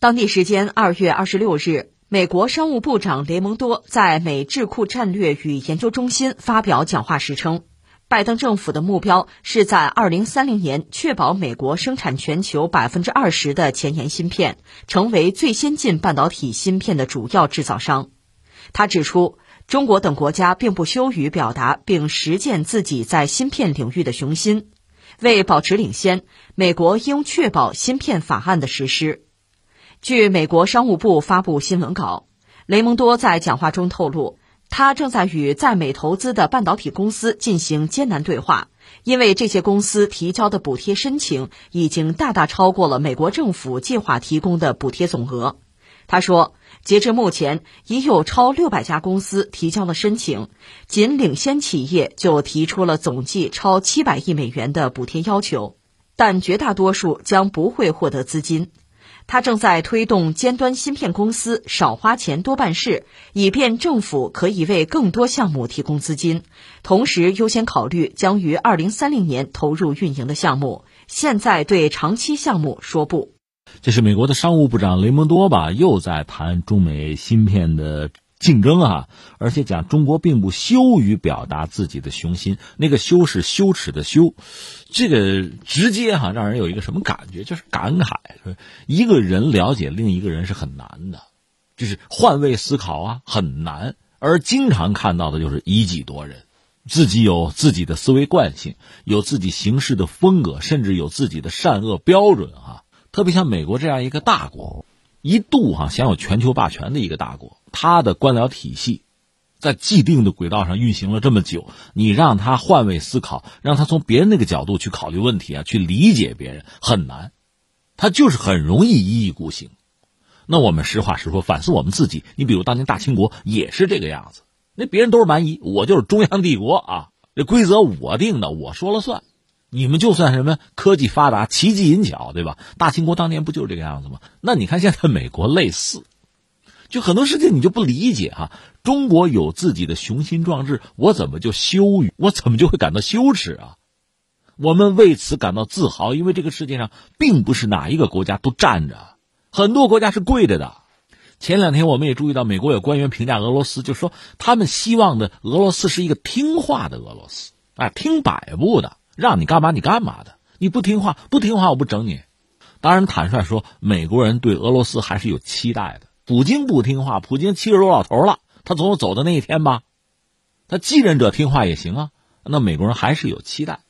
当地时间二月二十六日，美国商务部长雷蒙多在美智库战略与研究中心发表讲话时称，拜登政府的目标是在二零三零年确保美国生产全球百分之二十的前沿芯片，成为最先进半导体芯片的主要制造商。他指出。中国等国家并不羞于表达并实践自己在芯片领域的雄心。为保持领先，美国应确保芯片法案的实施。据美国商务部发布新闻稿，雷蒙多在讲话中透露，他正在与在美投资的半导体公司进行艰难对话，因为这些公司提交的补贴申请已经大大超过了美国政府计划提供的补贴总额。他说。截至目前，已有超六百家公司提交了申请，仅领先企业就提出了总计超七百亿美元的补贴要求，但绝大多数将不会获得资金。他正在推动尖端芯片公司少花钱多办事，以便政府可以为更多项目提供资金，同时优先考虑将于二零三零年投入运营的项目。现在对长期项目说不。这是美国的商务部长雷蒙多吧，又在谈中美芯片的竞争啊，而且讲中国并不羞于表达自己的雄心，那个羞是羞耻的羞，这个直接哈让人有一个什么感觉，就是感慨，一个人了解另一个人是很难的，就是换位思考啊很难，而经常看到的就是以己度人，自己有自己的思维惯性，有自己行事的风格，甚至有自己的善恶标准啊。特别像美国这样一个大国，一度哈享有全球霸权的一个大国，他的官僚体系在既定的轨道上运行了这么久，你让他换位思考，让他从别人那个角度去考虑问题啊，去理解别人很难，他就是很容易一意孤行。那我们实话实说，反思我们自己，你比如当年大清国也是这个样子，那别人都是蛮夷，我就是中央帝国啊，这规则我定的，我说了算。你们就算什么科技发达、奇技淫巧，对吧？大清国当年不就是这个样子吗？那你看现在美国类似，就很多事情你就不理解哈。中国有自己的雄心壮志，我怎么就羞于？我怎么就会感到羞耻啊？我们为此感到自豪，因为这个世界上并不是哪一个国家都站着，很多国家是跪着的。前两天我们也注意到，美国有官员评价俄罗斯，就说他们希望的俄罗斯是一个听话的俄罗斯，哎，听摆布的。让你干嘛你干嘛的，你不听话不听话我不整你。当然，坦率说，美国人对俄罗斯还是有期待的。普京不听话，普京七十多老头了，他总有走的那一天吧。他继任者听话也行啊。那美国人还是有期待。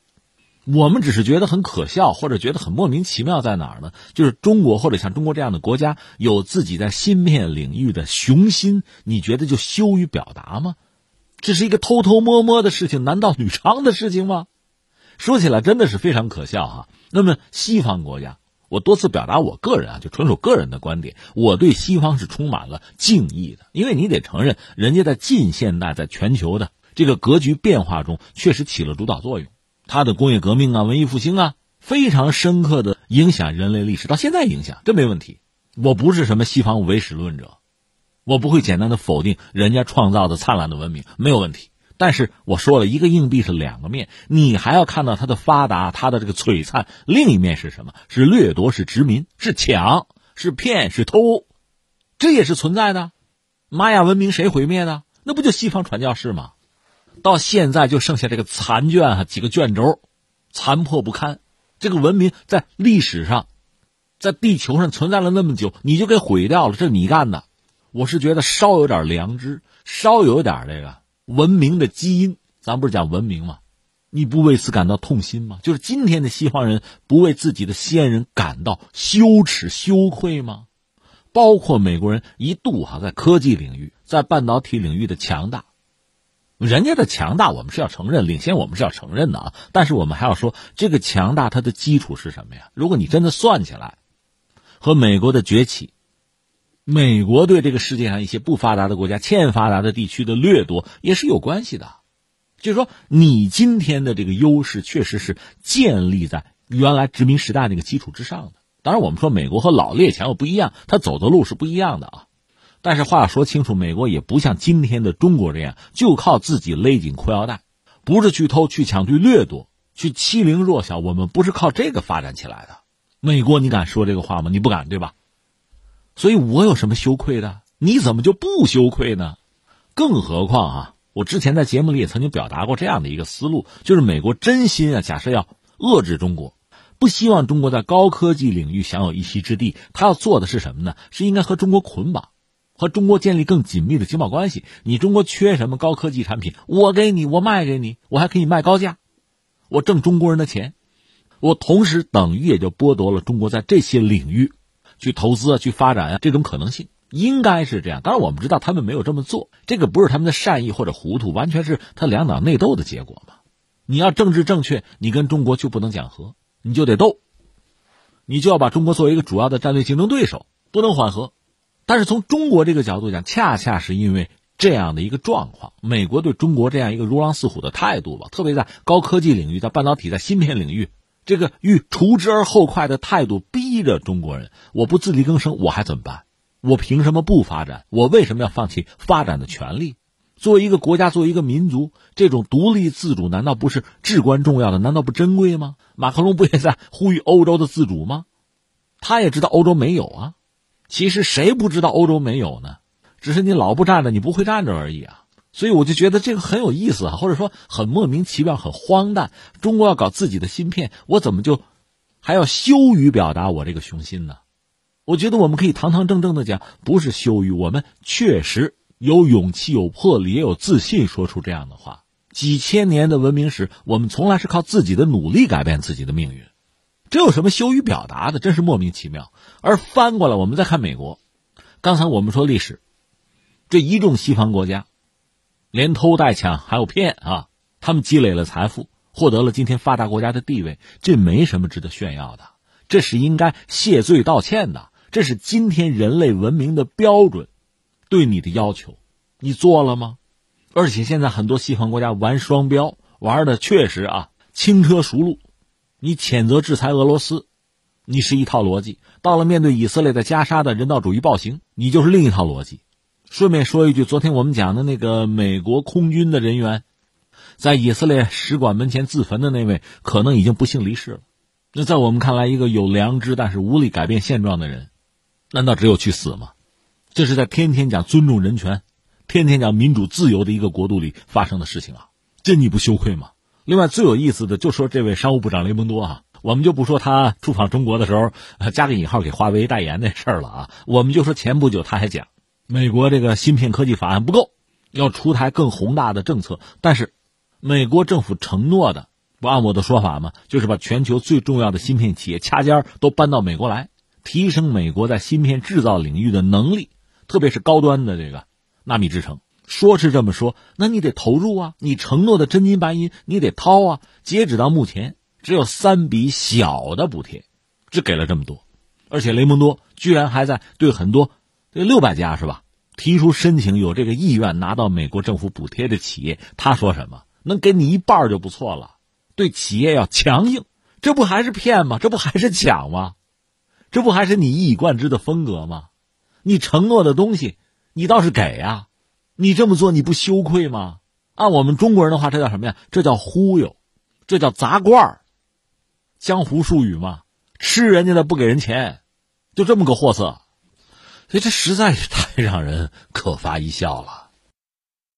我们只是觉得很可笑，或者觉得很莫名其妙，在哪儿呢？就是中国或者像中国这样的国家有自己在芯片领域的雄心，你觉得就羞于表达吗？这是一个偷偷摸摸的事情，难道女娼的事情吗？说起来真的是非常可笑哈。那么西方国家，我多次表达我个人啊，就纯属个人的观点，我对西方是充满了敬意的。因为你得承认，人家在近现代在全球的这个格局变化中确实起了主导作用。他的工业革命啊、文艺复兴啊，非常深刻的影响人类历史，到现在影响这没问题。我不是什么西方唯史论者，我不会简单的否定人家创造的灿烂的文明，没有问题。但是我说了一个硬币是两个面，你还要看到它的发达，它的这个璀璨。另一面是什么？是掠夺，是殖民，是抢，是骗，是偷，这也是存在的。玛雅文明谁毁灭的？那不就西方传教士吗？到现在就剩下这个残卷啊，几个卷轴，残破不堪。这个文明在历史上，在地球上存在了那么久，你就给毁掉了，这是你干的。我是觉得稍有点良知，稍有点这个。文明的基因，咱不是讲文明吗？你不为此感到痛心吗？就是今天的西方人不为自己的先人感到羞耻羞愧吗？包括美国人一度哈在科技领域、在半导体领域的强大，人家的强大我们是要承认，领先我们是要承认的啊。但是我们还要说，这个强大它的基础是什么呀？如果你真的算起来，和美国的崛起。美国对这个世界上一些不发达的国家、欠发达的地区的掠夺也是有关系的，就是说，你今天的这个优势确实是建立在原来殖民时代那个基础之上的。当然，我们说美国和老列强又不一样，他走的路是不一样的啊。但是话要说清楚，美国也不像今天的中国这样，就靠自己勒紧裤腰带，不是去偷、去抢、去掠夺、去欺凌弱小。我们不是靠这个发展起来的。美国，你敢说这个话吗？你不敢，对吧？所以我有什么羞愧的？你怎么就不羞愧呢？更何况啊，我之前在节目里也曾经表达过这样的一个思路，就是美国真心啊，假设要遏制中国，不希望中国在高科技领域享有一席之地，他要做的是什么呢？是应该和中国捆绑，和中国建立更紧密的经贸关系。你中国缺什么高科技产品，我给你，我卖给你，我还可以卖高价，我挣中国人的钱。我同时等于也就剥夺了中国在这些领域去投资啊、去发展啊这种可能性，应该是这样。当然，我们知道他们没有这么做，这个不是他们的善意或者糊涂，完全是他两党内斗的结果嘛。你要政治正确，你跟中国就不能讲和，你就得斗，你就要把中国作为一个主要的战略竞争对手，不能缓和。但是从中国这个角度讲，恰恰是因为这样的一个状况，美国对中国这样一个如狼似虎的态度吧，特别在高科技领域、在半导体、在芯片领域。这个欲除之而后快的态度，逼着中国人，我不自力更生，我还怎么办？我凭什么不发展？我为什么要放弃发展的权利？作为一个国家，作为一个民族，这种独立自主难道不是至关重要的？难道不珍贵吗？马克龙不也在呼吁欧洲的自主吗？他也知道欧洲没有啊。其实谁不知道欧洲没有呢？只是你老不站着，你不会站着而已啊。所以我就觉得这个很有意思啊，或者说很莫名其妙、很荒诞。中国要搞自己的芯片，我怎么就还要羞于表达我这个雄心呢？我觉得我们可以堂堂正正的讲，不是羞于，我们确实有勇气、有魄力、也有自信说出这样的话。几千年的文明史，我们从来是靠自己的努力改变自己的命运，这有什么羞于表达的？真是莫名其妙。而翻过来，我们再看美国，刚才我们说历史，这一众西方国家。连偷带抢还有骗啊！他们积累了财富，获得了今天发达国家的地位，这没什么值得炫耀的，这是应该谢罪道歉的，这是今天人类文明的标准，对你的要求，你做了吗？而且现在很多西方国家玩双标，玩的确实啊轻车熟路。你谴责制裁俄罗斯，你是一套逻辑；到了面对以色列的加沙的人道主义暴行，你就是另一套逻辑。顺便说一句，昨天我们讲的那个美国空军的人员，在以色列使馆门前自焚的那位，可能已经不幸离世了。那在我们看来，一个有良知但是无力改变现状的人，难道只有去死吗？这是在天天讲尊重人权、天天讲民主自由的一个国度里发生的事情啊！这你不羞愧吗？另外，最有意思的就说这位商务部长雷蒙多啊，我们就不说他出访中国的时候加个引号给华为代言那事儿了啊，我们就说前不久他还讲。美国这个芯片科技法案不够，要出台更宏大的政策。但是，美国政府承诺的，不按我的说法吗？就是把全球最重要的芯片企业掐尖都搬到美国来，提升美国在芯片制造领域的能力，特别是高端的这个纳米制程。说是这么说，那你得投入啊，你承诺的真金白银你得掏啊。截止到目前，只有三笔小的补贴，只给了这么多，而且雷蒙多居然还在对很多。这六百家是吧？提出申请有这个意愿拿到美国政府补贴的企业，他说什么？能给你一半就不错了。对企业要强硬，这不还是骗吗？这不还是抢吗？这不还是你一以贯之的风格吗？你承诺的东西，你倒是给呀！你这么做你不羞愧吗？按我们中国人的话，这叫什么呀？这叫忽悠，这叫砸罐儿。江湖术语嘛，吃人家的不给人钱，就这么个货色。所以这实在是太让人可发一笑了。